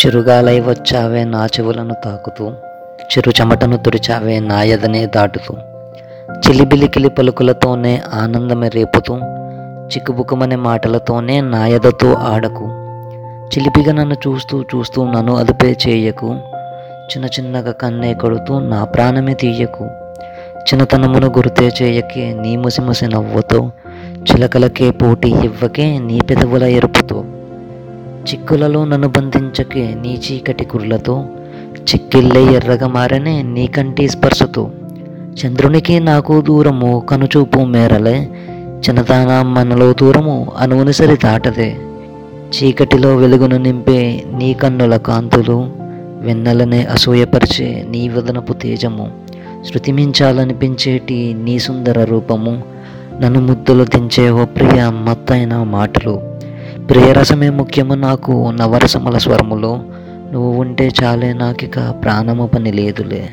చిరుగాలై వచ్చావే నా చెవులను తాకుతూ చిరు చెమటను తుడిచావే నాయదనే దాటుతూ. చిలిబిలికిలి పలుకులతోనే ఆనందమే రేపుతూ చిక్కుబుకుమనే మాటలతోనే నాయదతో ఆడకు. చిలిపిగా నన్ను చూస్తూ చూస్తూ నన్ను అదుపే చేయకు చిన్న చిన్నగా కన్నే కొడుతూ నా ప్రాణమే తీయకు. చిన్నతనమును గుర్తే చేయకే నీ ముసిముసి నవ్వుతో చిలకలకే పోటీ ఇవ్వకే నీ పెదవుల ఎరుపుతో. చిక్కులలో నన్ను బంధించకే నీ చీకటి కుర్లతో చిక్కిల్లే ఎర్రగా మారనే నీ కంటి స్పర్శతో. చంద్రునికి నాకు దూరము కనుచూపు మేరలే చిన్నదాన మనలో దూరము అనువునిసరి దాటదే. చీకటిలో వెలుగును నింపే నీ కన్నుల కాంతులు వెన్నెలనే అసూయపరిచే నీ వదనపు తేజము. శృతిమించాలనిపించేటి నీ సుందర రూపము నన్ను ముద్దులు దించే ఓ ప్రియ మత్తైన మాటలు. ప్రియరసమే ముఖ్యము నాకు నవరసముల స్వరములో. నువ్వు ఉంటే చాలే నాకిక ప్రాణము పని లేదులే